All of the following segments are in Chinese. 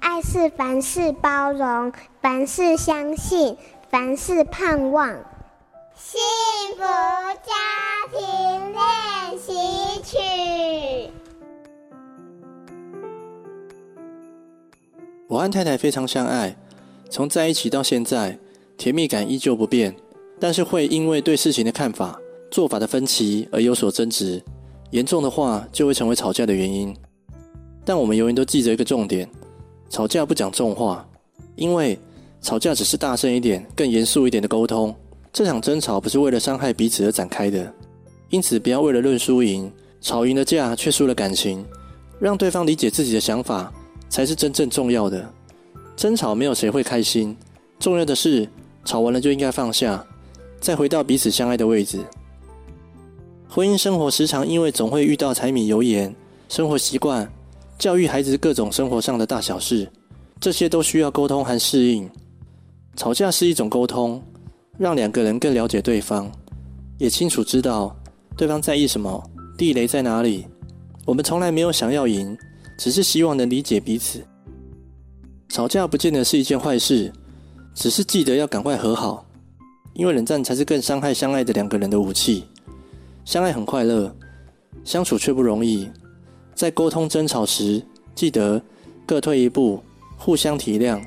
爱是凡事包容，凡事相信，凡事盼望。幸福家庭练习曲。我和太太非常相爱，从在一起到现在，甜蜜感依旧不变，但是会因为对事情的看法、做法的分歧而有所争执，严重的话就会成为吵架的原因。但我们永远都记着一个重点。吵架不讲重话，因为吵架只是大声一点、更严肃一点的沟通。这场争吵不是为了伤害彼此而展开的，因此不要为了论输赢，吵赢了架却输了感情。让对方理解自己的想法才是真正重要的。争吵没有谁会开心，重要的是吵完了就应该放下，再回到彼此相爱的位置。婚姻生活时常因为总会遇到柴米油盐、生活习惯。教育孩子各种生活上的大小事，这些都需要沟通和适应。吵架是一种沟通，让两个人更了解对方，也清楚知道对方在意什么，地雷在哪里。我们从来没有想要赢，只是希望能理解彼此。吵架不见得是一件坏事，只是记得要赶快和好，因为冷战才是更伤害相爱的两个人的武器。相爱很快乐，相处却不容易。在沟通争吵时，记得各退一步，互相体谅。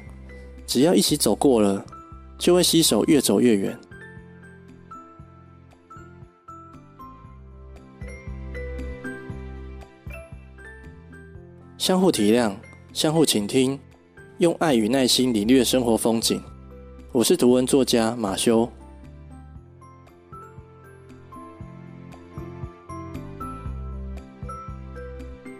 只要一起走过了，就会携手越走越远。相互体谅，相互倾听，用爱与耐心领略生活风景。我是图文作家马修。